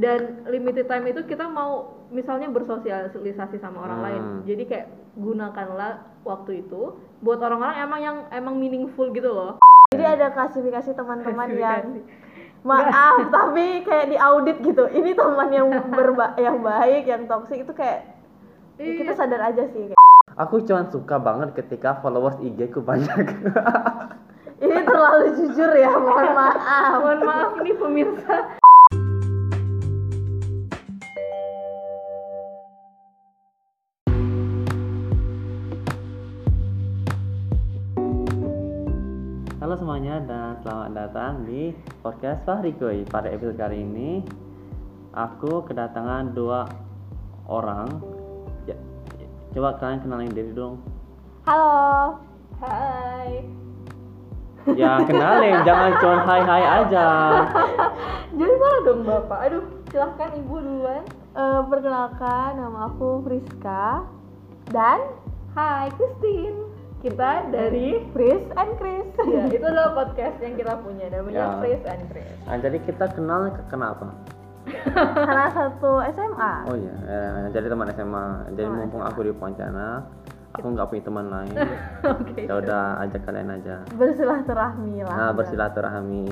dan limited time itu kita mau misalnya bersosialisasi sama orang Hmm. lain jadi kayak gunakanlah waktu itu buat orang-orang emang yang emang meaningful gitu loh Jadi ada klasifikasi teman-teman yang maaf tapi kayak diaudit gitu. Ini teman yang berba yang baik, yang toksik itu kayak ya Iya. kita sadar aja sih. Aku cuma suka banget ketika followers IG ku banyak. Ini terlalu jujur ya, mohon maaf. mohon maaf nih pemirsa Halo semuanya dan selamat datang di podcast Fahri Kuy. Pada episode kali ini aku kedatangan dua orang. Ya, coba kalian kenalin diri dong. Halo. hai Ya kenalin, jangan cuma hai hai aja. jadi mana dong bapak aduh silahkan ibu duluan Eh, perkenalkan nama aku Friska dan hai Christine kita dari Fris and Chris. ya itu adalah podcast yang kita punya namanya Ya. Chris and Chris Nah, jadi kita kenal ke- kenapa? Karena satu SMA. Oh iya, eh, jadi teman SMA. Jadi Teman mumpung aku di Pontianak, aku nggak punya teman lain. oke ya udah ajak kalian aja. Bersilaturahmi lah. Nah, bersilaturahmi.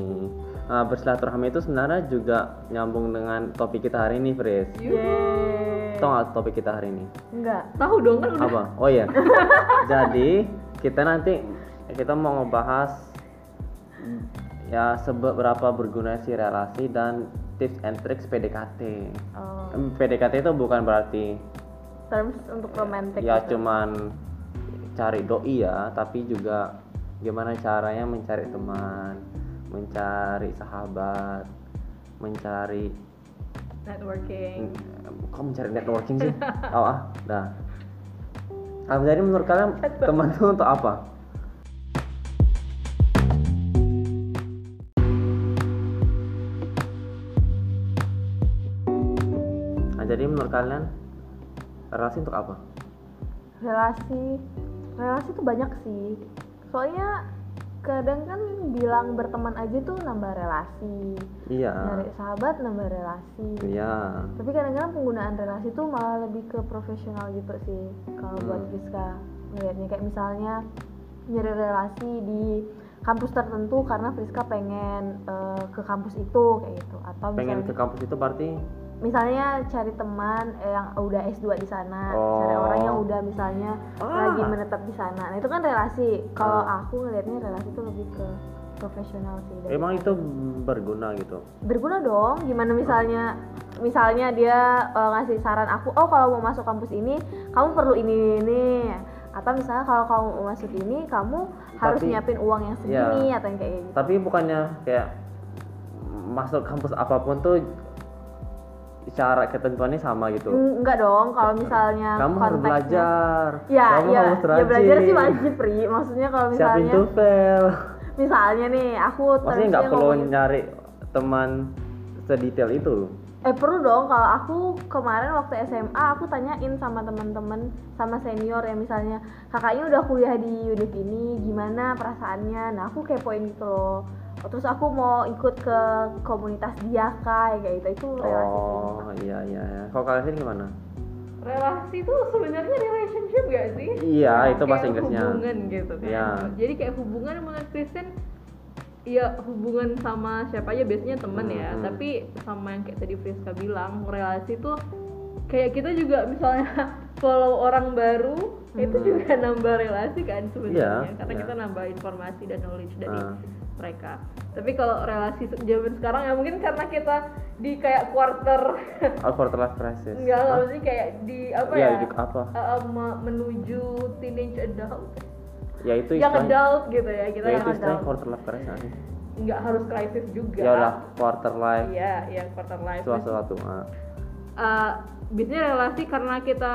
Nah, bersilaturahmi itu sebenarnya juga nyambung dengan topik kita hari ini, Fris. Yeay. Tahu nggak topik kita hari ini? Enggak. tahu dong kan udah Apa? Oh iya. Jadi, kita nanti kita mau ngebahas ya seberapa berguna sih relasi dan tips and tricks PDKT. Oh, Em, PDKT itu bukan berarti terms untuk romantis. ya gitu. cuman cari doi ya, tapi juga gimana caranya mencari teman, mencari sahabat, mencari networking kok mencari networking sih? oh ah, dah. Ah, jadi menurut kalian teman itu untuk apa? Nah, jadi menurut kalian relasi untuk apa? relasi relasi tuh banyak sih soalnya kadang kan bilang berteman aja tuh nambah relasi Iya. nyari sahabat nambah relasi Iya. tapi kadang-kadang penggunaan relasi tuh malah lebih ke profesional gitu sih kalau buat Hmm. Rizka ngelihatnya kayak misalnya nyari relasi di kampus tertentu karena Friska pengen eh, ke kampus itu kayak gitu atau Pengen misalnya ke kampus itu berarti misalnya cari teman eh, yang udah S2 di sana, cari Oh. orang yang udah misalnya Ah. lagi menetap di sana. Nah, itu kan relasi. Kalau Ah. aku ngelihatnya relasi itu lebih ke profesional sih. emang itu berguna gitu. berguna dong. Gimana misalnya misalnya dia eh, ngasih saran aku, "Oh, kalau mau masuk kampus ini, kamu perlu ini ini." Atau misalnya kalau kamu mau masuk ini, kamu harus Tapi- nyiapin uang yang Iya. segini atau yang kayak gitu. Tapi bukannya kayak masuk kampus apa pun tuh cara ketentuannya sama gitu. Enggak dong, kalau misalnya Kamu harus belajar. Ya, Kamu ya, harus ya belajar sih wajib, Pri. Maksudnya kalau Siapin misalnya tuvel. misalnya nih aku Maksudnya nggak perlu ngomongin- nyari teman sedetail itu. eh perlu dong kalau aku kemarin waktu SMA aku tanyain sama teman-teman sama senior ya misalnya kakaknya udah kuliah di univ ini gimana perasaannya nah aku kepoin gitu loh terus aku mau ikut ke komunitas dia kayak gitu itu relasi sih. Oh iya iya. iya. Kalau kalian gimana? relasi itu sebenarnya relationship gak sih Iya itu Kayak bahasa Inggrisnya. hubungan gitu kan Iya. jadi kayak hubungan menurut Kristen ya hubungan sama siapa aja biasanya temen ya Hmm. tapi sama yang kayak tadi Friska bilang relasi tuh kayak kita juga misalnya follow orang baru itu Hmm. juga nambah relasi kan sebenarnya Iya, karena iya. kita nambah informasi dan knowledge dari Ah. Mereka. Tapi kalau relasi zaman sekarang ya mungkin karena kita di kayak quarter. Oh, quarter life crisis. enggak nggak sih kayak di apa ya di- apa? me- menuju teenage adult. Ya itu yang adult gitu ya kita Ya yang itu adult. quarter life crisis nggak harus krisis juga. Ya udah quarter life. Iya iya quarter life. Suatu-suatu. ah. Eh, biasanya relasi karena kita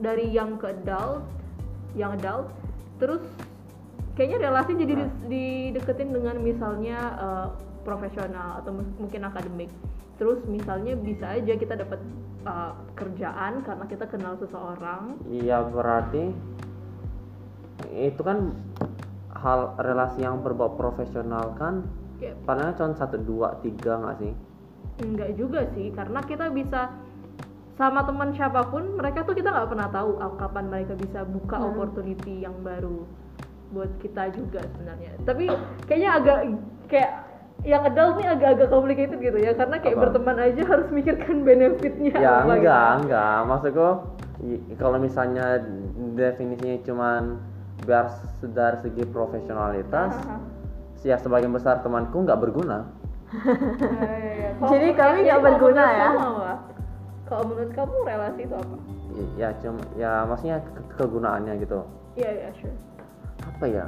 dari yang ke adult yang adult terus kayaknya relasi jadi di- dideketin dengan misalnya eh, profesional atau mungkin akademik. Terus misalnya bisa aja kita dapat eh, kerjaan karena kita kenal seseorang. Iya berarti itu kan hal relasi yang berbau profesional kan? Kayak palingnya cuma satu dua tiga nggak sih? Enggak juga sih karena kita bisa sama teman siapa pun mereka tuh kita nggak pernah tahu ah, kapan mereka bisa buka Hmm. opportunity yang baru buat kita juga sebenarnya. Tapi kayaknya agak kayak yang adult nih agak-agak complicated gitu ya karena kayak Apa? berteman aja harus mikirkan benefitnya ya apa enggak gitu. enggak maksudku kalau misalnya definisinya cuman biar dari segi profesionalitas ya sebagian besar temanku nggak berguna. Ya, ya, ya. Kalau- Jadi kami nggak berguna ya? kalau menurut kamu relasi itu apa? Ya cuma ya maksudnya ke- kegunaannya gitu. Iya iya sure apa ya?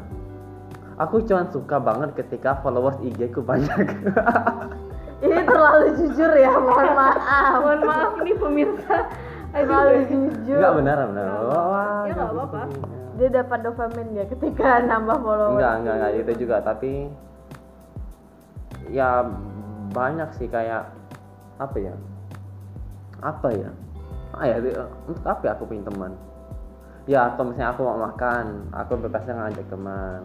Aku cuma suka banget ketika followers IG ku banyak. Ini terlalu jujur ya, mohon maaf. mohon maaf nih pemirsa. Terlalu jujur. enggak benar benar. Nggak Wah, Ya, nggak nggak apa-apa. Dia dapat dopamin ya ketika nambah follower. enggak enggak enggak itu juga. Tapi ya banyak sih kayak apa ya? Apa ya? Ah ya untuk apa ya aku punya teman ya atau misalnya aku mau makan aku bebasnya ngajak teman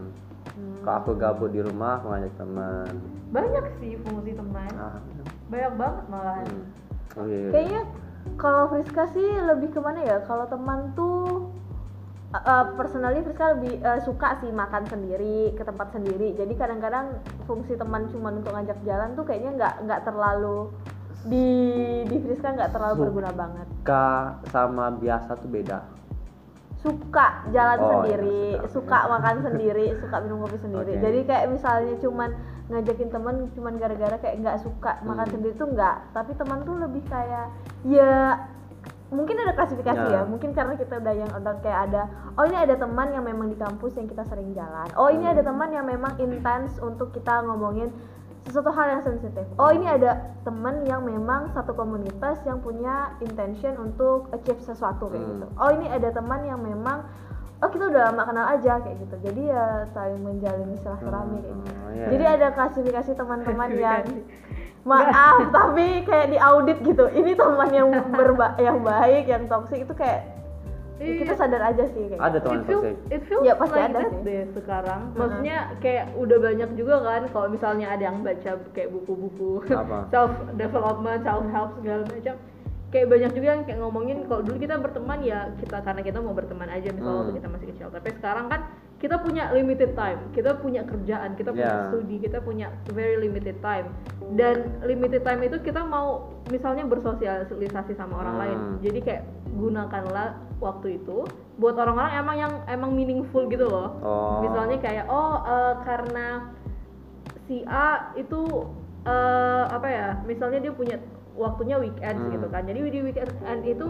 Hmm. kalau aku gabut di rumah aku ngajak teman banyak sih fungsi teman ah, banyak banget malah hmm. oh, iya, iya. Kayaknya kalau Friska sih lebih ke mana ya? Kalau teman tuh uh, personally Friska lebih uh, suka sih makan sendiri ke tempat sendiri. Jadi kadang-kadang fungsi teman cuma untuk ngajak jalan tuh kayaknya nggak nggak terlalu di di Friska nggak terlalu Su- berguna banget. suka sama biasa tuh beda Suka jalan Oh, sendiri, iya, suka. suka makan sendiri, suka minum kopi sendiri. Oke. Jadi kayak misalnya cuman ngajakin teman cuman gara-gara kayak nggak suka makan Hmm. sendiri tuh nggak. Tapi teman tuh lebih kayak ya mungkin ada klasifikasi Ya. ya. Mungkin karena kita udah yang udah kayak ada oh ini ada teman yang memang di kampus yang kita sering jalan. Oh ini Hmm. ada teman yang memang intens untuk kita ngomongin sesuatu hal yang sensitif. Oh ini ada teman yang memang satu komunitas yang punya intention untuk achieve sesuatu kayak Hmm. gitu. Oh ini ada teman yang memang oh kita udah lama kenal aja kayak gitu. Jadi ya saling menjalin silaturahmi kayak gitu. Oh, iya, Jadi iya. ada klasifikasi teman-teman yang Klasifikasi. maaf tapi kayak di audit gitu. Ini teman yang berba yang baik, yang toksik itu kayak Iya. kita sadar aja sih kayak. ada gitu. teman it feels, toxic it feels Ya, pasti like ada that sih. deh sekarang maksudnya kayak udah banyak juga kan kalau misalnya ada yang baca kayak buku-buku self development self help segala macam kayak banyak juga yang kayak ngomongin kalau dulu kita berteman ya kita karena kita mau berteman aja misalnya Hmm. waktu kita masih kecil tapi sekarang kan kita punya limited time kita punya kerjaan kita punya Yeah. studi kita punya very limited time dan limited time itu kita mau misalnya bersosialisasi sama orang Hmm. lain jadi kayak gunakanlah waktu itu buat orang-orang emang yang emang meaningful gitu loh oh misalnya kayak oh eh, karena si A itu eh, apa ya misalnya dia punya waktunya weekend Hmm. gitu kan jadi di weekend itu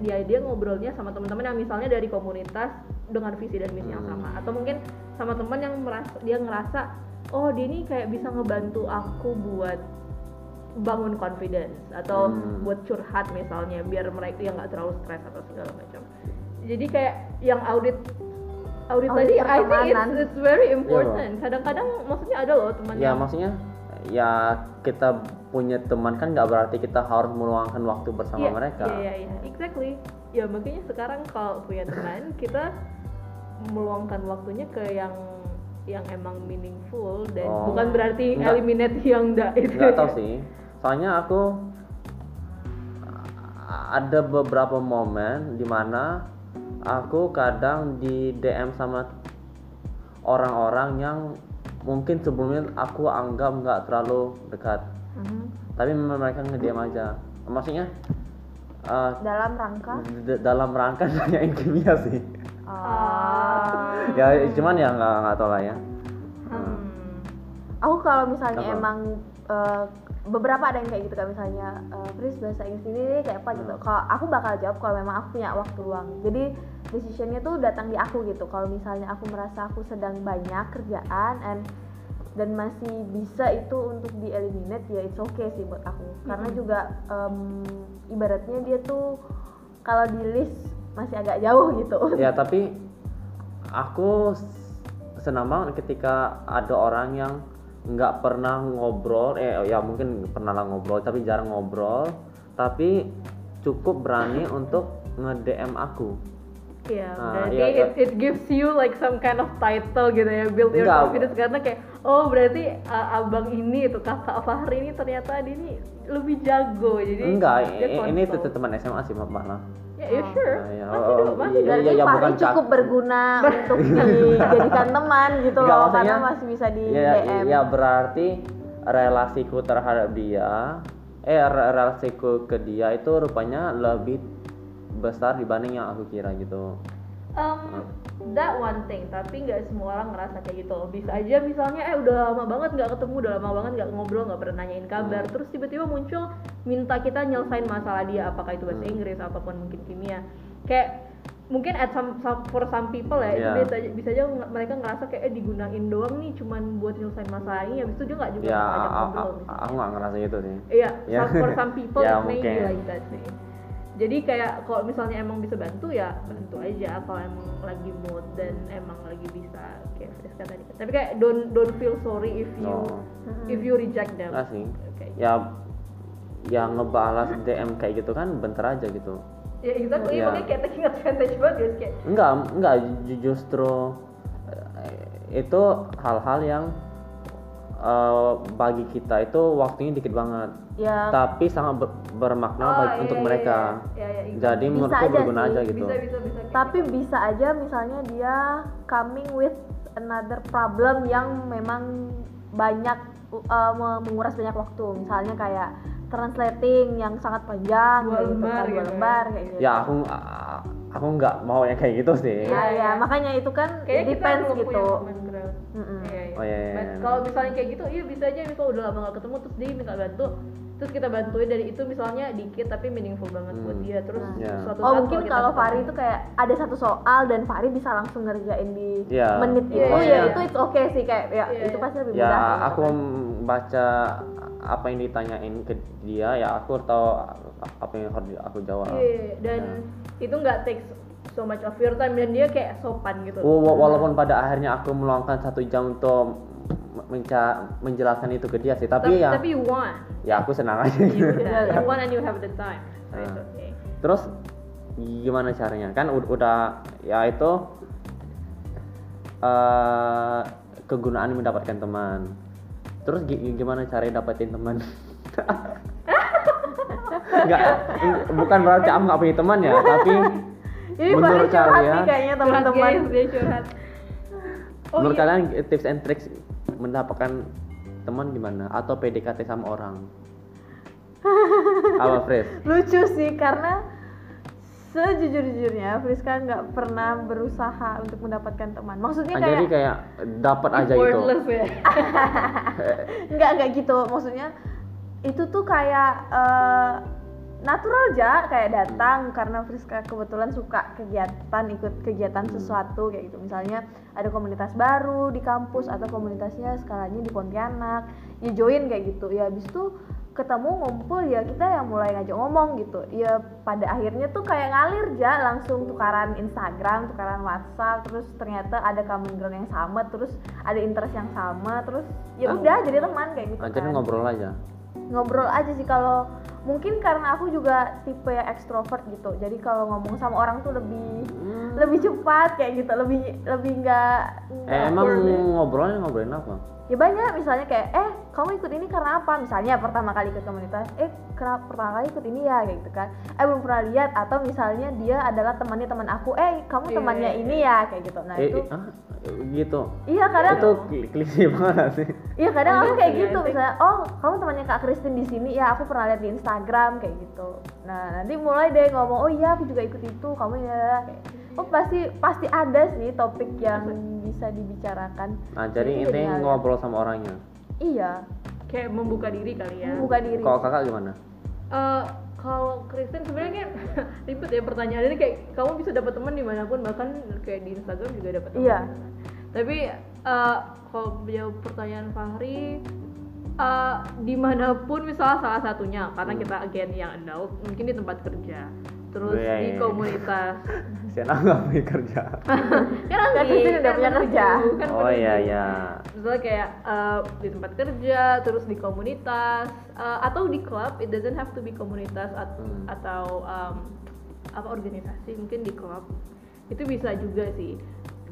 dia dia ngobrolnya sama teman-teman yang misalnya dari komunitas dengan visi dan misi yang Hmm. sama atau mungkin sama teman yang merasa dia ngerasa oh dia ini kayak bisa ngebantu aku buat bangun confidence atau Hmm. buat curhat misalnya biar mereka yang nggak terlalu stres atau segala macam. Jadi kayak yang audit audit, Audit tadi I think it's, it's very important. Kadang-kadang maksudnya ada loh teman ya yang maksudnya ya kita punya teman kan nggak berarti kita harus meluangkan waktu bersama Iya, mereka. iya iya iya. Exactly. Ya makanya sekarang kalau punya teman kita meluangkan waktunya ke yang yang emang meaningful dan Oh. bukan berarti Nggak. eliminate yang enggak itu nggak tahu sih soalnya aku ada beberapa momen di mana aku kadang di DM sama orang-orang yang mungkin sebelumnya aku anggap nggak terlalu dekat. Mhm. tapi mereka nge-DM aja. Maksudnya eh, Dalam rangka? dalam rangka nanyain kimia sih. Ah, ya cuman ya nggak nggak tahu lah ya. Hmm. aku kalau misalnya Apa? emang eh, beberapa ada yang kayak gitu kan misalnya eh, Pris bahasa Inggris ini kayak apa gitu. Hmm. kalau aku bakal jawab kalau memang aku punya waktu luang. Jadi decisionnya tuh datang di aku gitu. Kalau misalnya aku merasa aku sedang banyak kerjaan and dan masih bisa itu untuk di eliminate ya it's okay sih buat aku. Karena Mhm. juga em, ibaratnya dia tuh kalau di list masih agak jauh gitu. Ya tapi aku senang banget ketika ada orang yang nggak pernah ngobrol eh ya mungkin pernah lah ngobrol tapi jarang ngobrol. Tapi cukup berani untuk nge-DM aku. Iya, Ah, berarti iya. it, it gives you like some kind of title gitu ya, build your Enggak. confidence. Karena kayak oh berarti uh, abang ini itu kakak Fahri ini ternyata dia ini lebih jago. Jadi enggak ini tuh teman SMA sih malah ya ya sure. Nah, ya, masih dulu masih iya, iya, Fahri bukan cukup cak- berguna untuk dijadikan teman gitu loh maksudnya- karena masih bisa di ya, DM. ya berarti relasiku terhadap dia eh re- relasiku ke dia itu rupanya lebih besar dibanding yang aku kira gitu Um, that one thing tapi nggak semua orang ngerasa kayak gitu bisa aja misalnya eh udah lama banget nggak ketemu udah lama banget nggak ngobrol nggak pernah nanyain kabar Hmm. terus tiba-tiba muncul minta kita nyelesain masalah dia apakah itu bahasa Hmm. Inggris apa pun mungkin kimia kayak mungkin at some, some- for some people ya itu Yeah. bisa aja bisa aja mereka ngerasa kayak eh digunain doang nih cuman buat nyelesain masalah ini habis itu dia nggak juga ya ngajak ngobrol aku nggak ngerasa gitu sih Iya, Ya. some- for some people Ya, it may be like that sih. Jadi kayak kalau misalnya emang bisa bantu ya bantu aja kalau emang lagi mood dan emang lagi bisa kayak Friska tadi. Tapi kayak don't don't feel sorry if you No. if you reject them. Nggak sih Oke. ya yang ngebalas DM kayak gitu kan bentar aja gitu Ya exactly, Iya. makanya kayak taking advantage banget guys kayak enggak enggak ju- justru eh, itu hal-hal yang eh, bagi kita itu waktunya dikit banget. Ya. Tapi sangat ber- bermakna Oh, bagi iya, untuk iya, mereka. iya. Iya, iya, jadi Bisa menurutku aja berguna sih, aja gitu. Bisa bisa bisa kayak tapi gitu. bisa aja misalnya dia coming with another problem yang memang banyak uh, me- menguras banyak waktu. Misalnya kayak translating yang sangat panjang Dua kayak gitu lembar kan, dua gitu. lembar kayak gitu. Ya aku aku nggak mau yang kayak gitu sih. Ya, ya, makanya itu kan Kayaknya depends gitu. punya common Iya, iya. Oh, iya, iya, But iya. Kalau misalnya kayak gitu, iya bisa aja misalnya udah lama gak ketemu terus dia minta bantu, terus kita bantuin dari itu misalnya dikit tapi meaningful banget buat Hmm. dia. Terus Iya. suatu Oh saat mungkin kalau Fari itu kayak ada satu soal dan Fari bisa langsung ngerjain di Iya. menit Iya, itu iya. ya itu it's okay sih kayak ya Iya, itu iya. pasti lebih ya mudah gitu aku kan. baca apa yang ditanyain ke dia ya aku tahu apa yang harus aku jawab Iya, iya, dan itu nggak takes so much of your time dan dia kayak sopan gitu. Wa- wa- walaupun pada akhirnya aku meluangkan satu jam untuk menca menjelaskan itu ke dia sih tapi, tapi, ya tapi you want, ya aku senang aja you, gitu. you want and you have the time. So it's Ah. okay. terus gimana caranya kan ud- udah ya itu eh kegunaan mendapatkan teman terus gi- gimana caranya dapetin teman Enggak, bukan berarti aku nggak punya teman ya tapi Jadi menurut Fari curhat nih kalian kayaknya teman-teman. guys, dia curhat. Oh menurut iya. kalian tips and tricks mendapatkan teman gimana? Atau PDKT sama orang? Apa Fris? Lucu sih karena sejujur-jujurnya Friska nggak pernah berusaha untuk mendapatkan teman. Maksudnya Ah, kayak jadi kayak dapat aja gitu. Wordless ya. nggak nggak gitu. Maksudnya itu tuh kayak eh, natural aja kayak datang karena Friska kebetulan suka kegiatan ikut kegiatan Hmm. sesuatu kayak gitu. Misalnya ada komunitas baru di kampus atau komunitasnya skalanya di Pontianak ya join kayak gitu. Ya habis itu ketemu ngumpul ya kita yang mulai ngajak ngomong gitu. Ya pada akhirnya tuh kayak ngalir ja. Langsung tukaran Instagram tukaran WhatsApp terus ternyata ada common ground yang sama terus ada interest yang sama terus ya Ah. udah jadi teman kayak gitu Ah, jadi kan. ngobrol aja. Ngobrol aja sih. Kalau mungkin karena aku juga tipe yang ekstrovert gitu. Jadi kalau ngomong sama orang tuh lebih lebih cepat kayak gitu. Lebih lebih nggak eh, emang ya. ngobrolnya ngobrolin apa ya banyak misalnya kayak eh kamu ikut ini karena apa? Misalnya pertama kali ke komunitas eh kenapa pertama kali ikut ini ya kayak gitu kan. Eh belum pernah lihat atau misalnya dia adalah temannya teman aku eh kamu Iya, temannya iya, ini ya kayak gitu. Nah eh, itu eh, ah, gitu. Iya kadang itu kli- klise banget sih. Iya kadang Oh, aku iya kayak gitu misalnya oh kamu temannya kak Kristin di sini ya aku pernah lihat di Instagram kayak gitu. Nah nanti mulai deh ngomong oh iya aku juga ikut itu kamu ya kayak oh pasti pasti ada sih topik yang bisa dibicarakan nah jadi Itu intinya ngobrol sama orangnya iya Kayak membuka diri kali ya. buka diri kalau kakak gimana Eh, kalau Kristen sebenarnya kan ribet ya pertanyaannya kayak kamu bisa dapat teman di mana pun bahkan kayak di Instagram juga dapat teman. Iya. Tapi eh, kalau jawab pertanyaan Fahri eh, di mana pun misalnya salah satunya karena Hmm. kita again yang adult mungkin di tempat kerja terus Iya, di iya. komunitas Siapa nggak punya kerja kan Kan nanti Kristen udah punya kerja. kan oh iya iya misalnya kayak uh, di tempat kerja terus di komunitas uh, atau di klub it doesn't have to be komunitas at- Hmm. atau um, apa organisasi mungkin di klub itu bisa juga sih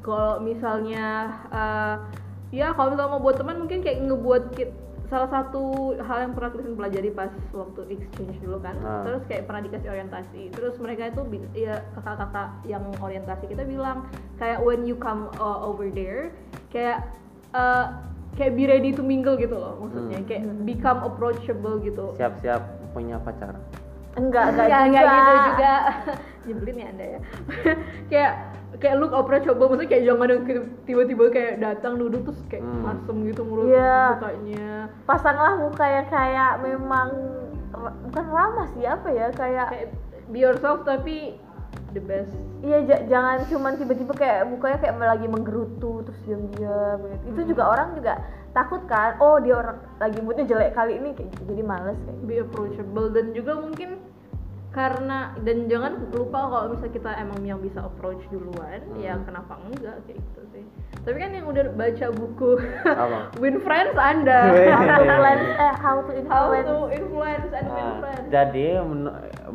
kalau misalnya uh, ya kalau misalnya mau buat teman mungkin kayak ngebuat kit salah satu hal yang pernah Kristen pelajari pas waktu exchange dulu kan Ah. terus kayak pernah dikasih orientasi terus mereka itu ya kakak-kakak yang orientasi kita bilang kayak when you come uh, over there kayak uh, kayak be ready to mingle gitu loh maksudnya Hmm. kayak become approachable gitu siap-siap punya pacar enggak enggak Nggak, juga nggak gitu juga nyebelin ya anda ya kayak kayak look approachable maksudnya kayak jangan yang tiba-tiba kayak datang duduk terus kayak Hmm. asem gitu mulut Iya. mukanya pasanglah muka yang kayak memang bukan ramah sih apa ya kayak kayak be yourself tapi the best Iya ja- jangan cuman tiba-tiba kayak mukanya kayak lagi menggerutu terus diam-diam gitu. Itu juga orang juga takut kan. Oh, dia orang lagi moodnya jelek kali ini kayak gitu. Jadi males kayak gitu. be approachable dan juga mungkin karena dan jangan lupa kalau misalnya kita emang yang bisa approach duluan ya kenapa enggak kayak gitu sih tapi kan yang udah baca buku win friends anda Weh. How to influence eh how to how influence. to influence and win Nah, friends jadi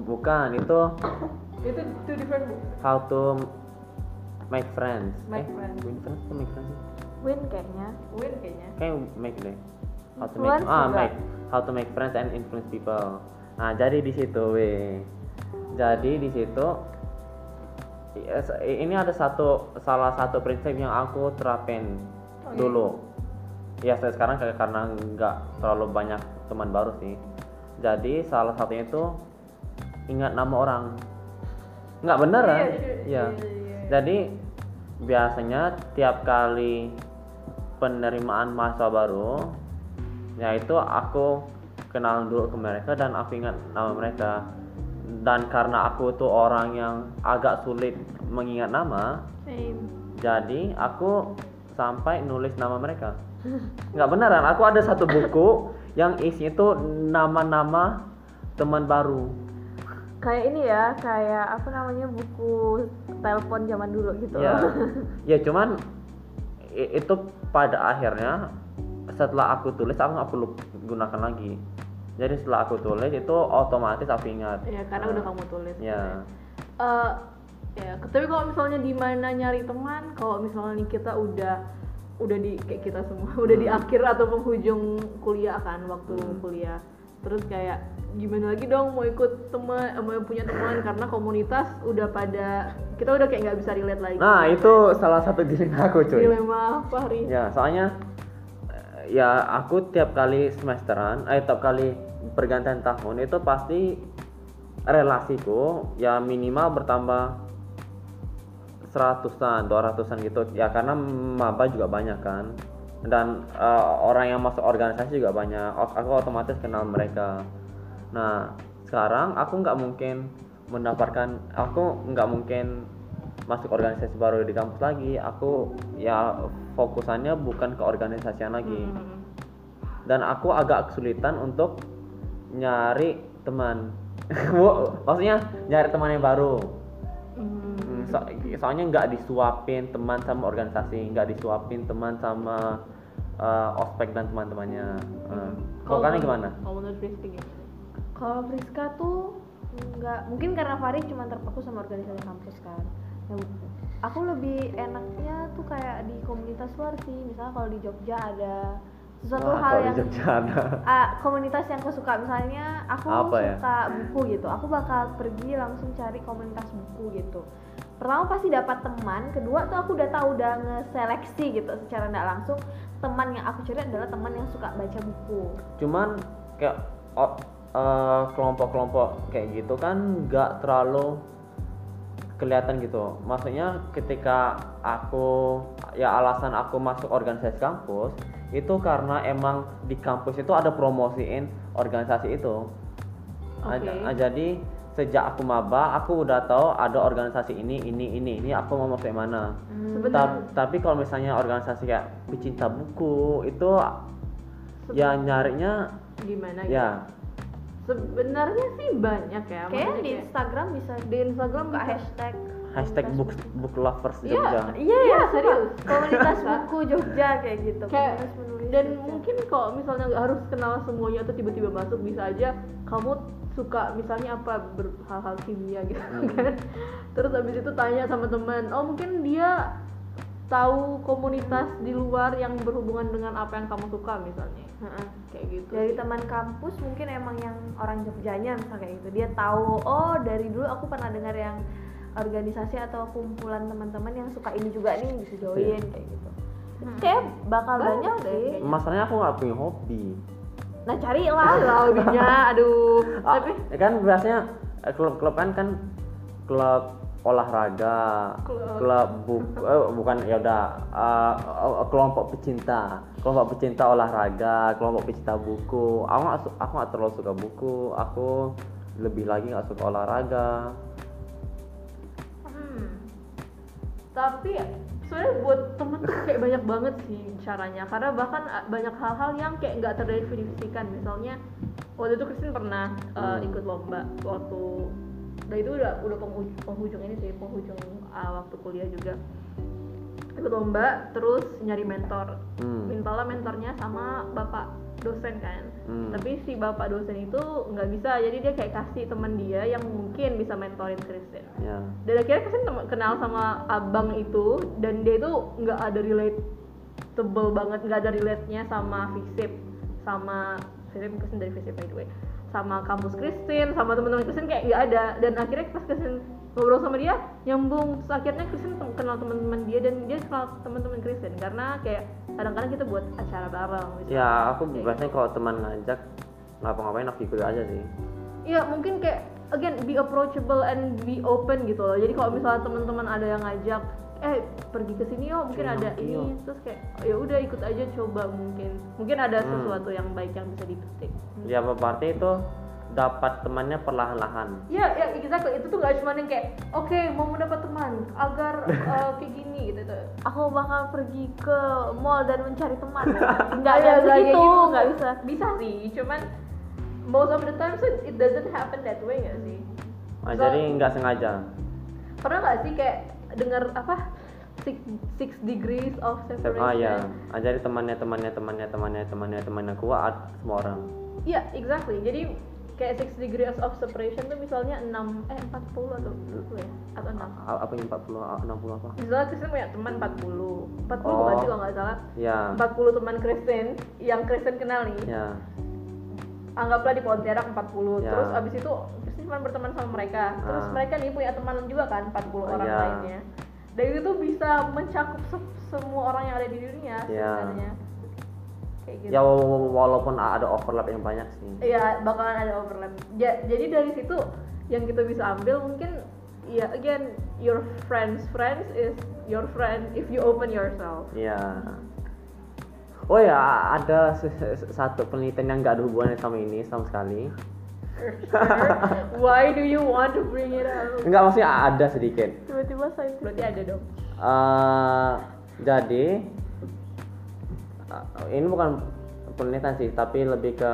bukan itu itu two different book how to make friends Make eh, friends. win friends atau make friends Win kayaknya. win kayaknya. Kayak make deh. How to make ah make. How to make friends and influence people. Nah jadi di situ weh jadi di situ ini ada satu salah satu prinsip yang aku terapin Oh, iya. dulu. Ya saya sekarang kayak karena nggak terlalu banyak teman baru sih. Jadi salah satunya itu ingat nama orang. Nggak beneran? Iya, iya, ya iya, iya. jadi biasanya tiap kali penerimaan mahasiswa baru yaitu aku kenal dulu ke mereka dan aku ingat nama mereka. Dan karena aku tuh orang yang agak sulit mengingat nama same. jadi aku sampai nulis nama mereka. Nggak beneran aku ada satu buku yang isinya tuh nama-nama teman baru. Kayak ini ya, kayak apa namanya buku telepon zaman dulu gitu. ya ya cuman itu pada akhirnya setelah aku tulis aku nggak perlu gunakan lagi. Jadi setelah aku tulis itu otomatis aku ingat. Ya karena Nah, udah kamu tulis. Ya Eh, ya tapi kalau misalnya di mana nyari teman kalau misalnya kita udah udah di kayak kita semua udah di Hmm. akhir atau penghujung kuliah kan waktu Hmm. kuliah terus kayak gimana lagi dong mau ikut teman eh, mau punya teman? Karena komunitas udah pada kita udah kayak nggak bisa relate lagi. Nah itu salah satu dilema aku cuy. Dilema apa hari ya soalnya eh, ya aku tiap kali semesteran eh tiap kali pergantian tahun itu pasti relasiku ya minimal bertambah seratusan, dua ratusan gitu. Ya karena maba juga banyak kan dan eh, orang yang masuk organisasi juga banyak. Aku otomatis kenal mereka. Nah sekarang aku nggak mungkin mendapatkan aku nggak mungkin masuk organisasi baru di kampus lagi. Aku ya fokusannya bukan ke organisasian lagi. Hmm. dan aku agak kesulitan untuk nyari teman. Maksudnya nyari teman yang baru. Hmm. Hmm, so- soalnya nggak disuapin teman sama organisasi nggak disuapin teman sama uh, ospek dan teman-temannya Hmm. kalau kalian gimana kalau menurut Rizky gimana Kalau Friska tuh nggak mungkin karena Farid cuma terpaku sama organisasi kampus kan. Ya, aku lebih enaknya tuh kayak di komunitas luar sih. Misalnya kalau di Jogja ada sesuatu Wah, hal yang. Ah, komunitas yang aku suka misalnya aku Apa ya? suka buku gitu aku bakal pergi langsung cari komunitas buku gitu pertama pasti dapat teman kedua tuh aku udah tahu udah ngeseleksi gitu secara nggak langsung. Teman yang aku cari adalah teman yang suka baca buku. Cuman kayak o- eh, kelompok-kelompok kayak gitu kan nggak terlalu kelihatan gitu. Maksudnya ketika aku ya alasan aku masuk organisasi kampus itu karena emang di kampus itu ada promosiin organisasi itu. Oke. Aj- ah, jadi sejak aku maba aku udah tahu ada organisasi ini ini ini ini aku mau masuk mana. Sebenarnya- Ta- tapi kalau misalnya organisasi kayak pecinta buku itu ya nyarinya gimana gitu? ya. sebenarnya sih banyak ya kayak di kayak- Instagram bisa di Instagram buka hashtag hashtag book book lovers Iya, Jogja. iya Iya, ya serius. komunitas buku Jogja kayak gitu kayak dan Jogja. mungkin kalau misalnya nggak harus kenal semuanya atau tiba-tiba masuk bisa aja kamu suka misalnya apa ber- hal-hal kimia gitu Hmm. kan. Terus habis itu tanya sama teman oh mungkin dia tahu komunitas di luar yang berhubungan dengan apa yang kamu suka misalnya. Heeh, kayak gitu. Dari teman kampus mungkin emang yang orang Jogjanya misalnya kayak gitu. Dia tahu oh dari dulu aku pernah dengar yang organisasi atau kumpulan teman-teman yang suka ini juga nih bisa join kayak gitu. Hmm. kayak bakal Banyak banyak deh masalahnya aku nggak punya hobi nah carilah lah hobinya aduh Ah, tapi ya kan biasanya eh, klub-klub kan kan klub olahraga, Klub. klub bu- eh, bukan ya udah eh, eh, kelompok pecinta, kelompok pecinta olahraga, kelompok pecinta buku. Aku aku nggak terlalu suka buku, aku lebih lagi nggak suka olahraga. Tapi sebenarnya buat temen tuh kayak banyak banget sih caranya. Karena bahkan uh, banyak hal-hal yang kayak nggak terdefinisikan. Misalnya waktu itu Christine pernah uh, ikut lomba waktu nah itu udah udah penghujung, penghujung ini sih penghujung uh, waktu kuliah juga. Ikut lomba terus nyari mentor. Hmm. mintalah mentornya sama bapak dosen kan Hmm. tapi si bapak dosen itu nggak bisa jadi dia kayak kasih teman dia yang mungkin bisa mentorin Kristen Ya. dan akhirnya Kristen kenal sama abang itu dan dia itu nggak ada relatable banget nggak ada relate nya sama Visip sama Visip Kristen dari Visip by the way sama kampus Kristen sama teman-teman Kristen kayak nggak ada dan akhirnya pas Kristen ngobrol sama dia nyambung terus akhirnya Kristen kenal teman-teman dia dan dia kenal teman-teman Kristen karena kayak kadang-kadang kita buat acara bareng misalnya. Ya, aku Kayak biasanya kalau teman ngajak ngapa-ngapain aku ikut aja sih. Iya mungkin kayak again be approachable and be open gitu loh. Jadi kalau misalnya teman-teman ada yang ngajak, eh pergi ke sini yuk, mungkin Sini, ada ini, terus kayak ya udah ikut aja coba mungkin, mungkin ada Hmm. sesuatu yang baik yang bisa dipetik. Ya berarti itu dapat temannya perlahan-lahan. Ya, ya exactly. Itu tuh gak cuma yang kayak, oke mau mendapat teman agar uh, kayak gini gitu. tuh. aku bakal pergi ke mall dan mencari teman nggak Nggak ada ada kayak segitu gitu. nggak bisa Bisa sih, cuman most of the time so it doesn't happen that way gak sih? Ah, So- jadi nggak sengaja. pernah nggak sih kayak dengar apa six, six degrees of separation Ah ya, ah, jadi temannya temannya temannya temannya temannya temannya kuat semua orang. iya exactly jadi kayak six degrees of separation tuh misalnya 6 eh 40 atau 40 ya atau 6 A- Apa yang 40 a- 60 apa? misalnya Kristen punya teman 40 40 Oh. bukan sih kalau nggak salah Ya. 40 teman Kristen yang Kristen kenal nih Ya. anggaplah di Pontianak 40 Ya. terus abis itu Kristen cuma berteman sama mereka terus Ah. mereka nih punya teman juga kan 40 Oh, orang ya. lainnya dan itu tuh bisa mencakup se- semua orang yang ada di dunia Ya. sebenarnya kayak gitu Ya wa- wa- walaupun ada overlap yang banyak sih. Iya, bakalan ada overlap. Ja- jadi dari situ yang kita bisa ambil mungkin ya again your friends friends is your friend if you open yourself. Iya. Oh ya, ada satu penelitian yang nggak ada hubungannya sama ini sama sekali. Why do you want to bring it up? Enggak maksudnya ada sedikit. tiba-tiba saya Berarti ada dong. Eh, jadi ini bukan penelitian sih, tapi lebih ke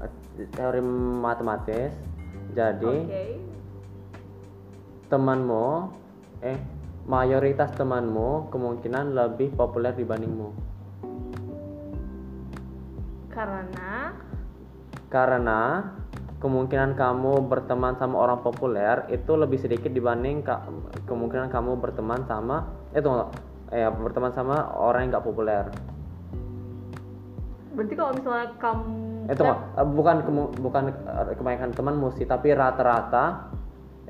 eh, teori matematis. Jadi Oke. temanmu, eh mayoritas temanmu kemungkinan lebih populer dibandingmu. Karena Karena kemungkinan kamu berteman sama orang populer itu lebih sedikit dibanding ka- kemungkinan kamu berteman sama eh tunggu, eh berteman sama orang yang nggak populer. Berarti kalau misalnya kamu itu mah, eh, bukan kemu- bukan eh, kebanyakan temanmu sih tapi rata-rata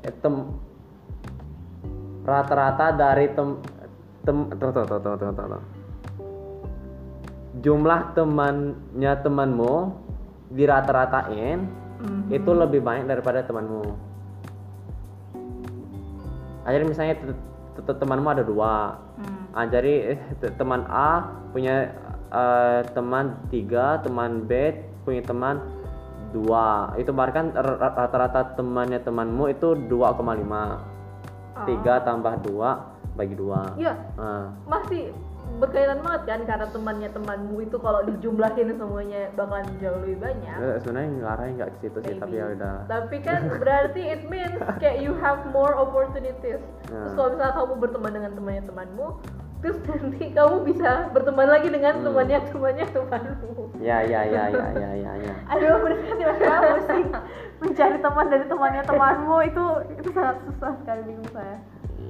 eh, tem rata-rata dari tem tem tuh, tuh, tuh, tuh, tuh, tuh, jumlah temannya temanmu dirata-ratain Mhm. itu lebih banyak daripada temanmu Ah, jadi misalnya te- te- te- temanmu ada dua. Ah, jadi eh, te- teman A punya eh, teman tiga, teman B punya teman dua. Itu kan r- rata-rata temannya temanmu itu 2,5. Tiga tambah dua bagi dua. Iya, Ah, masih berkaitan banget kan karena temannya temanmu itu kalau dijumlahin semuanya bakalan jauh lebih banyak. eh, sebenarnya ngarahnya nggak ke situ sih, tapi Maybe. ya udah. Tapi kan berarti it means kayak you have more opportunities. Terus Nah. kalau misalnya kamu berteman dengan temannya temanmu, terus nanti kamu bisa berteman lagi dengan Hmm. temannya temannya temanmu. Ya ya ya ya ya ya ya. aduh berarti kamu sih mencari teman dari temannya temanmu itu itu sangat susah sekali bingung saya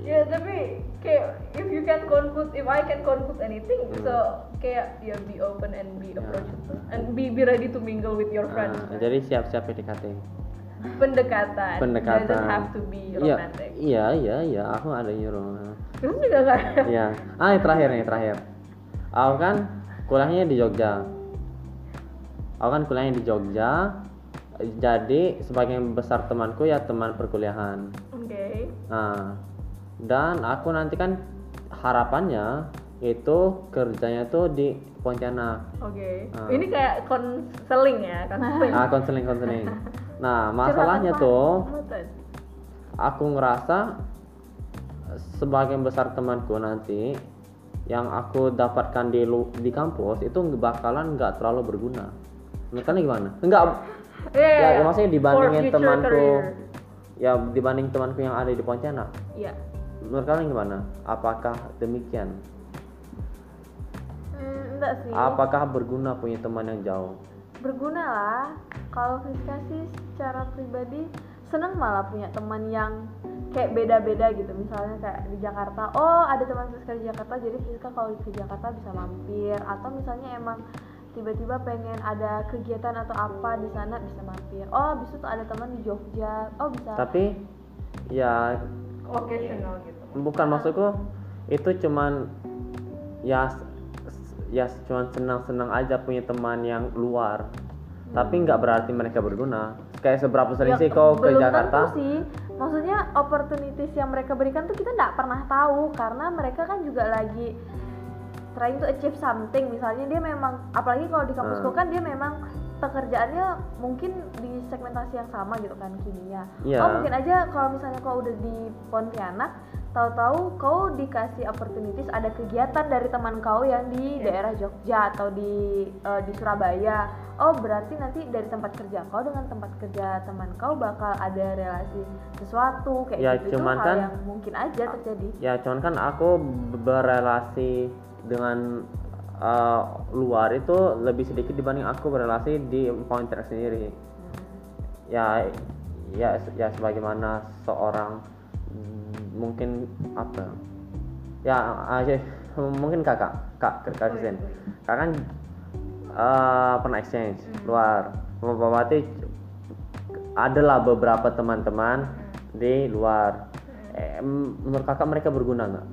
ya tapi kayak if you can confuse if I can confuse anything Hmm. so kayak ya be open and be Ya. approachable and be be ready to mingle with your friends Ah, jadi siap-siap PDKT pendekatan pendekatan doesn't have to be iya romantic iya iya iya aku ada euro terus juga nggak ada Iya. Ah, yang terakhir nih, terakhir. Aku kan kuliahnya di Jogja. Aku kan kuliahnya di Jogja. Jadi sebagian besar temanku ya teman perkuliahan. oke Nah, dan aku nanti kan harapannya itu kerjanya tuh di Pontianak. oke Ah. ini kayak konseling ya konseling Ah, konseling konseling. Nah, masalahnya tuh aku ngerasa sebagian besar temanku nanti yang aku dapatkan di lu- di kampus itu bakalan nggak terlalu berguna. Kalian gimana? Enggak, Iya, ya, iya. maksudnya dibandingin temanku, career. ya dibanding temanku yang ada di Pontianak. Iya. Menurut kalian gimana? Apakah demikian? Enggak sih. Apakah berguna punya teman yang jauh? Berguna lah. Kalau Friska sih secara pribadi seneng malah punya teman yang kayak beda-beda gitu. Misalnya kayak di Jakarta, oh ada teman Friska di Jakarta, jadi Friska kalau ke Jakarta bisa mampir. Atau misalnya emang tiba-tiba pengen ada kegiatan atau apa di sana bisa mampir. Oh, bisa tuh ada teman di Jogja. Oh, bisa. Tapi ya Occasional gitu. bukan maksudku itu cuman ya ya cuman senang-senang aja punya teman yang luar. Tapi nggak berarti mereka berguna. Kayak seberapa sering Ya, sih kau ke Jakarta? tentu sih. Maksudnya opportunities yang mereka berikan tuh kita nggak pernah tahu karena mereka kan juga lagi trying to achieve something. Misalnya dia memang apalagi kalau di kampusku Hmm. kan dia memang pekerjaannya mungkin di segmentasi yang sama gitu kan kimia. Iya. oh mungkin aja kalau misalnya kau udah di Pontianak tahu-tahu kau dikasih opportunities ada kegiatan dari teman kau yang di Iya. daerah Jogja atau di eh, di Surabaya. Oh berarti nanti dari tempat kerja kau dengan tempat kerja teman kau bakal ada relasi sesuatu kayak Ya, gitu cuman itu hal kan- yang mungkin aja terjadi. Ya cuman kan aku berelasi dengan uh, luar itu lebih sedikit dibanding aku berelasi di Pontianak sendiri. Ya ya ya sebagaimana seorang mungkin apa? Ya aja mungkin kakak kak kak Kristen kak kan uh, pernah exchange luar. Berarti adalah beberapa teman-teman di luar. Eh, menurut kakak mereka berguna nggak?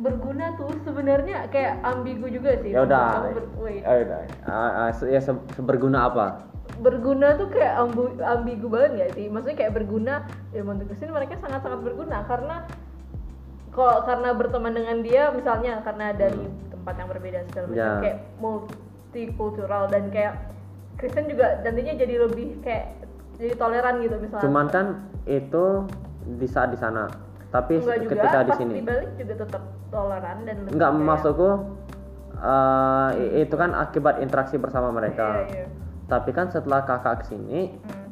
Berguna tuh sebenarnya kayak ambigu juga sih. ya udah. Ya udah. Ah, ah, ya se- seberguna apa berguna tuh kayak ambu, ambigu banget gak sih? Maksudnya kayak berguna ya menurut ke sini mereka sangat-sangat berguna karena kalau karena berteman dengan dia misalnya karena dari tempat yang berbeda segala macam Ya. kayak multikultural dan kayak Kristen juga nantinya jadi lebih kayak jadi toleran gitu misalnya. cuman kan itu di saat di sana tapi Enggak juga, ketika di sini dibalik juga tetap toleran dan nggak kayak- maksudku i- itu kan akibat interaksi bersama mereka Iya, iya. Tapi kan setelah kakak ke sini Hmm.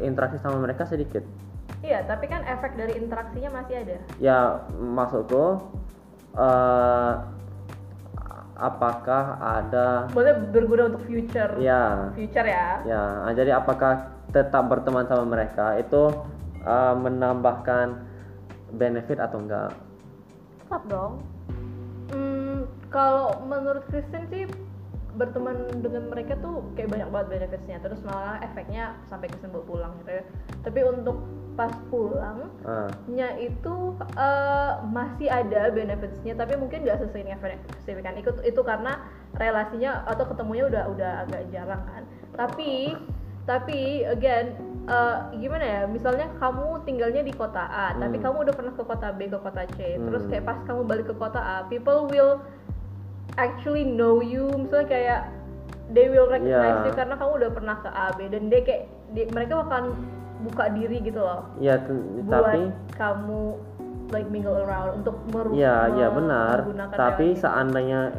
interaksi sama mereka sedikit Iya, tapi kan efek dari interaksinya masih ada. ya maksudku eh apakah ada Maksudnya berguna untuk future. ya Future ya. ya ah, jadi apakah tetap berteman sama mereka itu eh, menambahkan benefit atau enggak tetap dong Hmm, kalau menurut Kristen sih berteman dengan mereka tuh kayak banyak banget benefitsnya. Terus malah efeknya sampai bawa pulang gitu ya. Tapi untuk pas pulang Ah, nya itu eh, masih ada benefitsnya tapi mungkin nggak signifikan itu itu karena relasinya atau ketemunya udah udah agak jarang kan. Tapi tapi again eh, gimana ya misalnya kamu tinggalnya di kota A tapi Hmm. kamu udah pernah ke kota B ke kota C terus Hmm. kayak pas kamu balik ke kota A people will actually know you. Misalnya kayak they will recognize Yeah. you karena kamu udah pernah ke A B dan dia kayak di- mereka akan buka diri gitu loh. Ya buat tapi kamu like mingle around untuk meru ya ya benar. tapi seandainya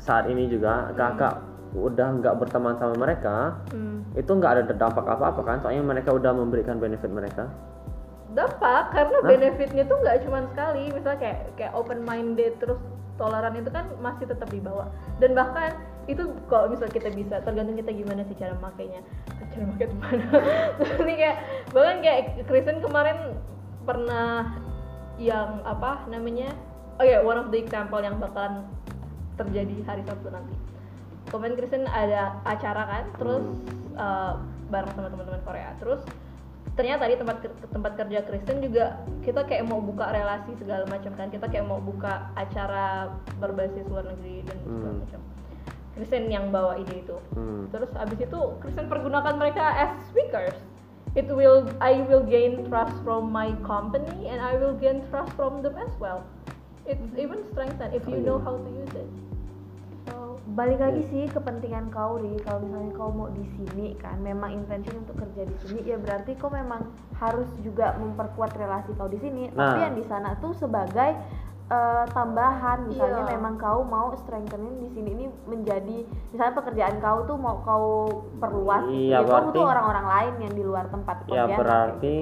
saat ini juga kakak udah nggak berteman sama mereka Hmm. itu nggak ada dampak apa-apa kan? Soalnya mereka udah memberikan benefit mereka. Dampak karena Hah? benefitnya tuh nggak cuma sekali. Misalnya kayak kayak open minded terus toleran itu kan masih tetap dibawa. Dan bahkan itu kalau misal kita bisa tergantung kita gimana sih cara makainya. Cara makai mana? Ini kayak bahkan kayak Kristen kemarin pernah yang apa namanya? Oh ya one of the example yang bakalan terjadi hari Sabtu nanti. Kemarin Kristen ada acara kan terus uh, bareng sama teman-teman Korea. Terus ternyata di tempat tempat kerja Kristen juga kita kayak mau buka relasi segala macam kan. Kita kayak mau buka acara berbasis luar negeri dan segala Hmm. macam. Kristen yang bawa ide itu. Hmm. terus abis itu Kristen pergunakan mereka as speakers. It will I will gain trust from my company and I will gain trust from them as well. It's even strengthen if you know how to use it balik lagi sih kepentingan kau ri kalau misalnya kau mau di sini kan memang intention untuk kerja di sini ya berarti kau memang harus juga memperkuat relasi kau di sini tapi Nah. yang di sana tuh sebagai eh, tambahan misalnya Iya. memang kau mau strengthenin di sini ini menjadi misalnya pekerjaan kau tuh mau kau perluas Iya, ya kau berarti- butuh orang-orang lain yang di luar tempat ya Pontianak, berarti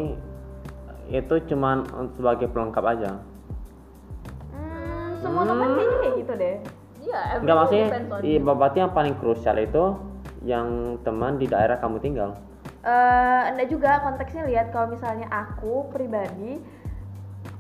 kayak gitu. itu cuman sebagai pelengkap aja Hmm, semua Hmm. tempat kayaknya kayak gitu deh yeah Enggak everything maksudnya iya berarti yang paling krusial itu yang teman di daerah kamu tinggal? Eh enggak juga konteksnya lihat kalau misalnya aku pribadi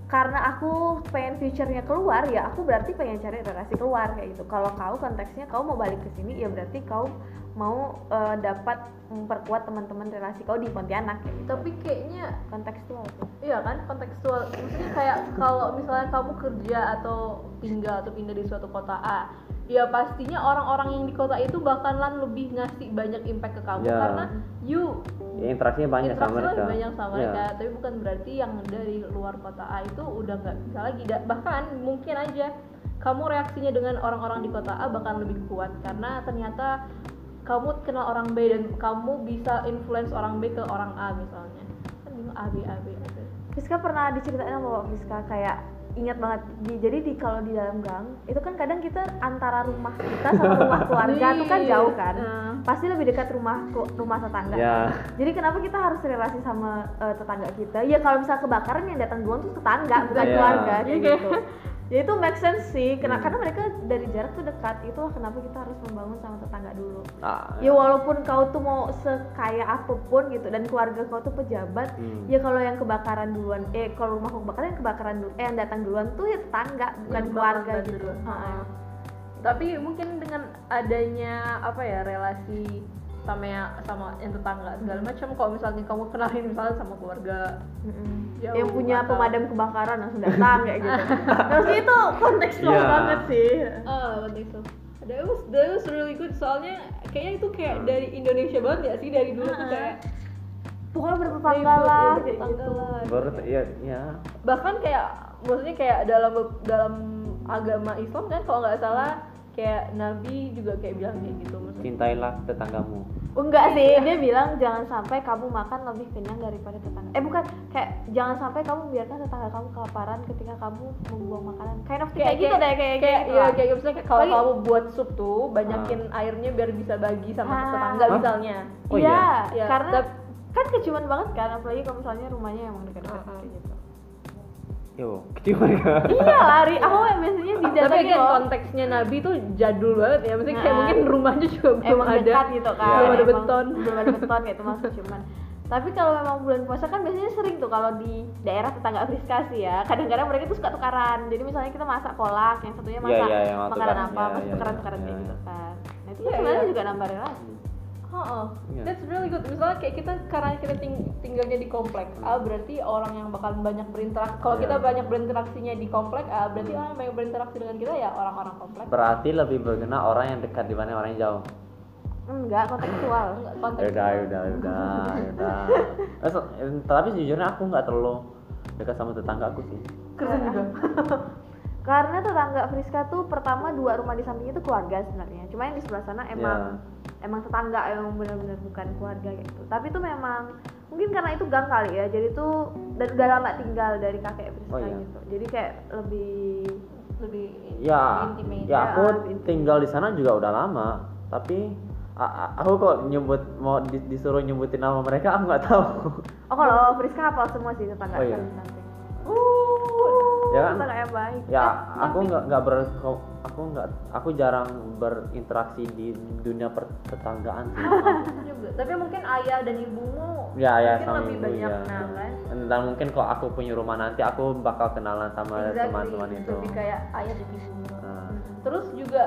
karena aku pengen future-nya keluar ya aku berarti pengen cari relasi keluar kayak gitu. Kalau kau konteksnya kau mau balik ke sini ya berarti kau mau eh, dapat memperkuat teman-teman relasi kau di Pontianak kayak gitu. Tapi kayaknya kontekstual tuh Iya kan kontekstual. Maksudnya kayak kalau misalnya kamu kerja atau tinggal atau pindah di suatu kota A, ya pastinya orang-orang yang di kota itu bakalan lebih ngasih banyak impact ke kamu Ya. karena you ya, interaksinya banyak sama interaksi mereka lebih banyak sama Iya. mereka. Tapi bukan berarti yang dari luar kota A itu udah nggak bisa lagi. Bahkan mungkin aja kamu reaksinya dengan orang-orang di kota A bakal lebih kuat karena ternyata kamu kenal orang B dan kamu bisa influence orang B ke orang A misalnya. Kan A B A B A B. Friska pernah diceritain sama Bapak Friska kayak ingat banget di, jadi di kalau di dalam gang itu kan kadang kita antara rumah kita sama rumah keluarga tuh kan jauh kan Nah. pasti lebih dekat rumah rumah tetangga ya Jadi kenapa kita harus relasi sama eh, tetangga kita? Ya kalau misal kebakaran yang datang duluan tuh tetangga, bukan Iya. keluarga kayak Iya. gitu. Ya itu make sense sih, karena, Hmm. karena mereka dari jarak tuh dekat. Itulah kenapa kita harus membangun sama tetangga dulu. ah, Ya walaupun kau tuh mau sekaya apa pun gitu dan keluarga kau tuh pejabat, Hmm. ya kalau yang kebakaran duluan, eh kalau rumah kau kebakaran yang kebakaran dulu, eh yang datang duluan tuh ya tetangga, bukan Yang keluarga gitu. duluan. Ha-ha. tapi mungkin dengan adanya apa ya relasi sama ya- sama yang tetangga segala macam kalau misalnya kamu kenalin misalnya sama keluarga Mm-mm. Jauh yang punya atau- pemadam kebakaran langsung datang kayak gitu. Nah, sih itu kontekstual Iya. banget sih. ah what itu that was that was really good soalnya kayaknya itu kayak dari Indonesia banget ya sih dari dulu tuh kayak Pokoknya bertetangga lah bertetangga gitu. lah. baru ya ya bahkan kayak maksudnya kayak dalam dalam agama Islam kan kalau nggak salah kayak Nabi juga kayak bilang kayak gitu maksudnya cintailah tetanggamu Enggak sih, dia bilang jangan sampai kamu makan lebih kenyang daripada tetangga. Eh bukan, kayak jangan sampai kamu biarkan tetangga kamu kelaparan ketika kamu membuang makanan. Kind of kayak, gitu deh, kayak kayak gitu. iya lah. kayak misalnya kayak kalau Lagi- kamu buat sup tuh banyakin airnya biar bisa bagi sama Ah. tetangga Hah? misalnya Oh, iya, iya? Iya, karena tap- kan keciuman banget kan, apalagi kalau misalnya rumahnya emang dekat-dekat Uh-uh. kayak gitu. Yo kecil mereka iya lari, aku biasanya di tapi kan loh. konteksnya Nabi tuh jadul banget ya maksudnya kayak Nah. mungkin rumahnya juga belum ada dekat gitu kan Belum ada beton. belum ada beton kayak itu masuk cuman tapi kalau memang bulan puasa kan biasanya sering tuh kalau di daerah tetangga Friska sih ya kadang-kadang mereka tuh suka tukaran jadi misalnya kita masak kolak yang satunya Iya, masak iya, yang makanan tukaran. apa Iya, pasti iya, tukaran-tukaran kayak iya. gitu kan nah itu Iya, sebenarnya iya. juga nambah relasi Oh, Iya. that's really good. Misalnya kayak kita karena kita ting- tinggalnya di komplek, ah berarti orang yang bakal banyak berinteraksi. Kalau Iya. kita banyak berinteraksinya di komplek, ah berarti orang yang banyak berinteraksi dengan kita ya orang-orang komplek. berarti lebih berguna orang yang dekat dibanding orang yang jauh enggak kontekstual Enggak ya konteks. udah udah udah ya udah Eh, tapi sejujurnya aku nggak terlalu dekat sama tetangga aku sih Kristen juga. karena tetangga Friska tuh pertama dua rumah di sampingnya itu keluarga sebenarnya cuma yang di sebelah sana emang Iya. Emang tetangga emang benar-benar bukan keluarga gitu tapi itu memang mungkin karena itu gang kali ya jadi tuh dan udah lama tinggal dari kakek Friska Oh, iya. gitu jadi kayak lebih Lebih ya intimate. ya aku lebih intimate. tinggal di sana juga udah lama tapi aku kok nyebut mau di- disuruh nyebutin nama mereka aku nggak tahu oh kalau Friska hafal semua sih tetangga Oh, iya. samping. Uh, Ya kan? yang baik ya Eh, aku nggak nggak ber aku nggak aku jarang berinteraksi di dunia pertetanggaan sih. Tapi mungkin ayah dan ibumu ya ya mungkin sama lebih ibu, banyak ya. kenal kan. dan mungkin kalau aku punya rumah nanti aku bakal kenalan sama Exactly. teman-teman itu lebih kayak ayah dan ibu Nah. terus juga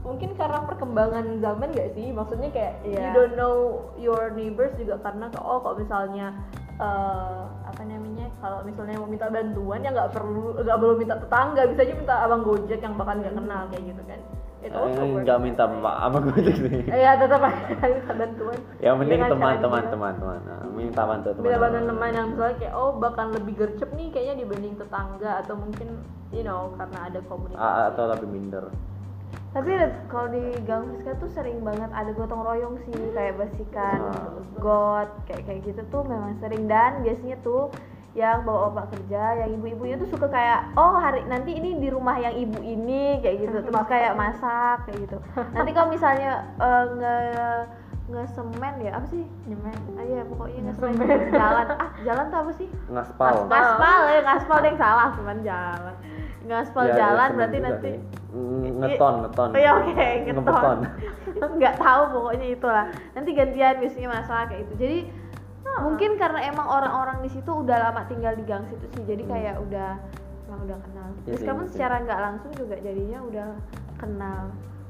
mungkin karena perkembangan zaman gak sih maksudnya kayak you Iya. don't know your neighbors juga karena oh kalau misalnya eh, apa namanya kalau misalnya mau minta bantuan ya nggak perlu nggak perlu minta tetangga bisa aja minta abang gojek yang bahkan nggak kenal kayak gitu kan. Itu Eh, nggak minta ma- apa gue sih. Ya tetap aja minta bantuan. Yang penting kan, teman teman dia. teman teman. Nah, minta bantu teman. Minta bantuan teman yang misalnya kayak oh bahkan lebih gercep nih kayaknya dibanding tetangga atau mungkin you know karena ada komunikasi. Ah, atau lebih minder Tapi kalau di Gang Friska tuh sering banget ada gotong royong sih kayak bersihkan Ah. got kayak kayak gitu tuh memang sering dan biasanya tuh yang bawa bapak kerja, yang ibu-ibunya tuh suka kayak oh hari nanti ini di rumah yang ibu ini kayak gitu terus kayak masak kayak gitu. Nanti kalau misalnya eh, nge ngesemen ya apa sih? Nyemen. Ah iya pokoknya ngesemen jalan ah jalan tuh apa sih? ngaspal Ngaspal ya ngaspal yang salah cuman jalan. Ngaspal Ya, jalan ya, berarti juga nanti. Mm, ngeton ngeton Oh iya oke, Ngebeton. ngeton. Nggak tahu pokoknya itulah. Nanti gantian biasanya masalah kayak itu. Jadi mungkin karena emang orang-orang di situ udah lama tinggal di gang situ sih. Jadi kayak udah emang udah kenal. Iya Terus kamu mungkin. secara nggak langsung juga jadinya udah kenal.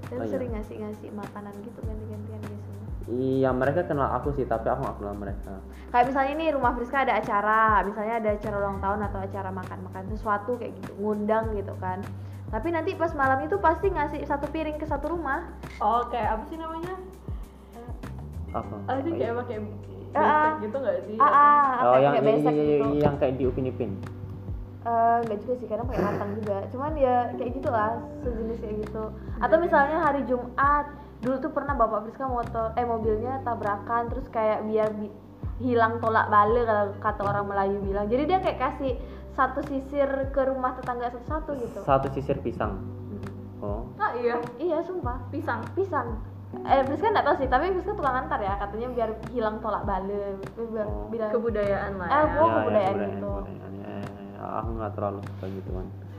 Dan Oh, iya. sering ngasih-ngasih makanan gitu ganti-gantian biasanya. Iya mereka kenal aku sih tapi aku nggak kenal mereka. Kayak misalnya nih rumah Friska ada acara, misalnya ada acara ulang tahun atau acara makan-makan sesuatu kayak gitu, ngundang gitu kan. Tapi nanti pas malam itu pasti ngasih satu piring ke satu rumah. oh kayak apa sih namanya? Apa? Ah sih kayak pakai Ah, ah. besek gitu nggak sih? Ah, ah, oh kayak, yang kayak besek iya, gitu. yang kayak di upin ipin Eh, nggak juga sih kadang pakai matang juga. Cuman ya kayak gitulah sejenis kayak gitu. Atau misalnya hari Jumat dulu tuh pernah bapak Friska motor eh mobilnya tabrakan terus kayak biar bi- hilang tolak balik kalau kata orang Melayu bilang jadi dia kayak kasih satu sisir ke rumah tetangga satu-satu gitu satu sisir pisang Hmm. oh ah iya iya sumpah pisang pisang eh Friska nggak tahu sih tapi Friska tukang antar ya katanya biar hilang tolak balik biar Oh. bilang kebudayaan lah Ah, ya gua- kebudayaan gitu. kebudayaan, ya, ya, ya. aku nggak terlalu suka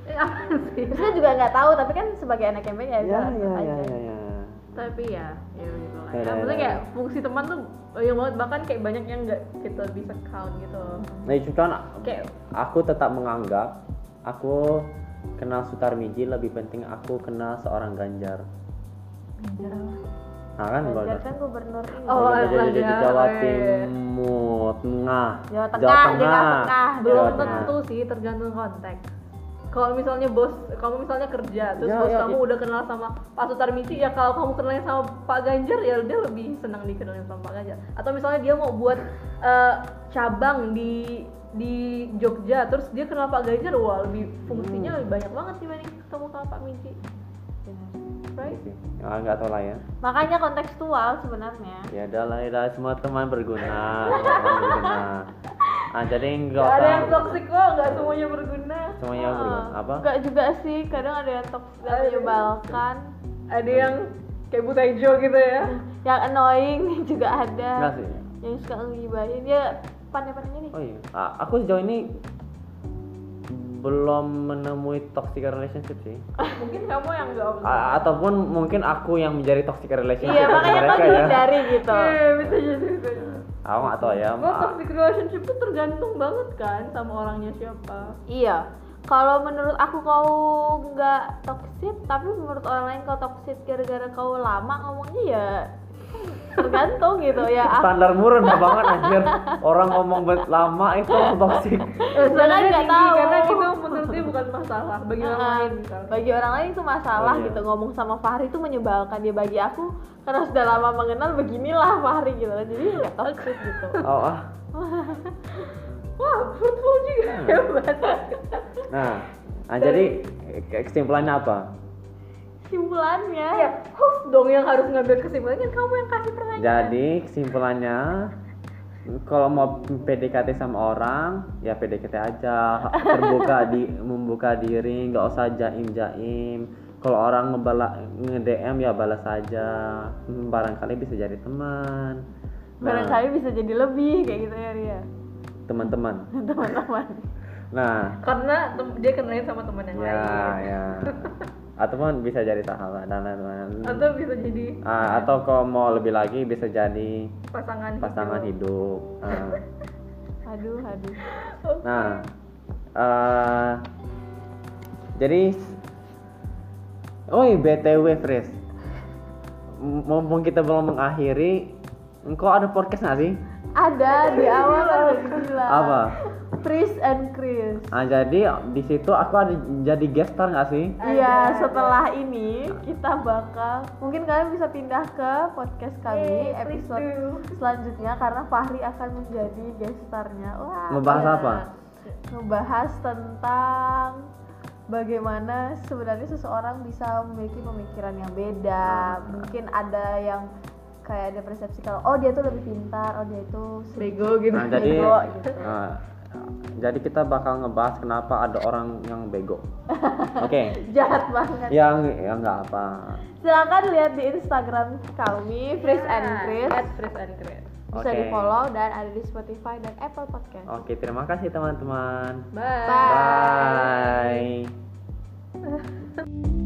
Eh, apa sih Friska juga nggak tahu tapi kan sebagai anak MBA ya, ya ya aja. ya ya, ya. Tapi ya ya gitu lah Ya, ya, ya, maksudnya ya. kayak fungsi teman tuh banyak banget bahkan kayak banyak yang nggak kita bisa count gitu nah itu kan kayak aku tetap menganggap aku kenal Sutarmiji lebih penting aku kenal seorang Ganjar nah kan Ganjar Ganjar. kan gubernur ini Oh, Ganjar jadi di Ganjar, Jawa oh, iya. Timur Tengah Jawa Tengah, Jawa Tengah. belum Jawa tentu sih tergantung konteks kalau misalnya bos kamu misalnya kerja terus Ya, bos ya, kamu ya. udah kenal sama Pak Sutarmiji ya kalau kamu kenalnya sama Pak Ganjar ya dia lebih senang dikenalin sama Pak Ganjar atau misalnya dia mau buat eh, cabang di di Jogja terus dia kenal Pak Ganjar wah lebih fungsinya Hmm. lebih banyak banget dibanding ketemu sama Pak Miji right? Ya nggak tahu lah ya. Makanya kontekstual sebenarnya. ya udah lah ya semua teman berguna. Teman berguna. Ah jadi nggak Gak ada yang toxic kok nggak semuanya berguna. Semuanya berguna. Apa? Enggak juga sih, kadang ada yang toxic dan menyebalkan, ada yang kayak Butejo gitu ya? Yang annoying juga ada. enggak sih? Yang suka ngibahin ya pandai-pandainya nih. oh iya. Ah, aku sejauh ini belum menemui toxic relationship sih mungkin kamu yang A- ataupun mungkin aku yang menjadi toxic relationship Iya, makanya mereka ya hindari gitu. Iya, bisa jadi bisa jadi. aku nggak tahu ya Ma- toxic relationship tuh tergantung banget kan sama orangnya siapa. Iya. Kalau menurut aku kau nggak toxic, tapi menurut orang lain kau toxic gara-gara kau lama ngomongnya ya tergantung gitu ya. Standar murah banget anjir orang ngomong lama itu Eh, Jangan nggak tahu. karena itu menurut dia bukan masalah bagi orang lain misalnya. bagi orang lain itu masalah Oh, iya. gitu ngomong sama Fahri itu menyebalkan dia bagi aku karena sudah lama mengenal beginilah Fahri gitu jadi nggak toxic gitu oh ah Wah, fruitful juga hebat. nah, nah jadi ke- kesimpulannya apa kesimpulannya. Ya, host dong yang harus ngambil kesimpulannya kamu yang kasih pertanyaan. jadi kesimpulannya kalau mau PDKT sama orang ya PDKT aja. Terbuka di membuka diri nggak usah jaim jaim kalau orang ngebala nge DM ya balas saja Hmm, barangkali bisa jadi teman. Nah. barangkali bisa jadi lebih kayak gitu ya Ria. Teman-teman. Teman-teman. Nah. Karena tem- dia kenalin sama teman yang ya lain. ya ataupun bisa jadi sahabat dan lain-lain. Atau bisa jadi Ah, atau kalau mau lebih lagi bisa jadi pasangan pasangan hidup, Ah. aduh aduh. Nah, eh jadi, oh btw Fris, mumpung kita belum mengakhiri, engkau ada podcast nggak sih? ada di awal udah dibilang Apa? Chris and Chris Nah jadi di situ aku ada jadi guest star nggak sih? Iya, setelah ini kita bakal mungkin kalian bisa pindah ke podcast kami please episode selanjutnya karena Fahri akan menjadi guest starnya. Wah, Ngebahas ya. apa? Ngebahas tentang bagaimana sebenarnya seseorang bisa memiliki pemikiran yang beda. Mungkin ada yang kayak ada persepsi kalau oh dia tuh lebih pintar, oh dia itu bego gitu Nah jadi, Bego, gitu. nah, jadi kita bakal ngebahas kenapa ada orang yang bego. Oke, jahat banget. yang yang nggak apa. Silakan lihat di Instagram kami, Chris and Chris. at Chris and Chris bisa Oke. di follow dan ada di Spotify dan Apple Podcast. Oke, terima kasih teman-teman. bye Bye. Bye.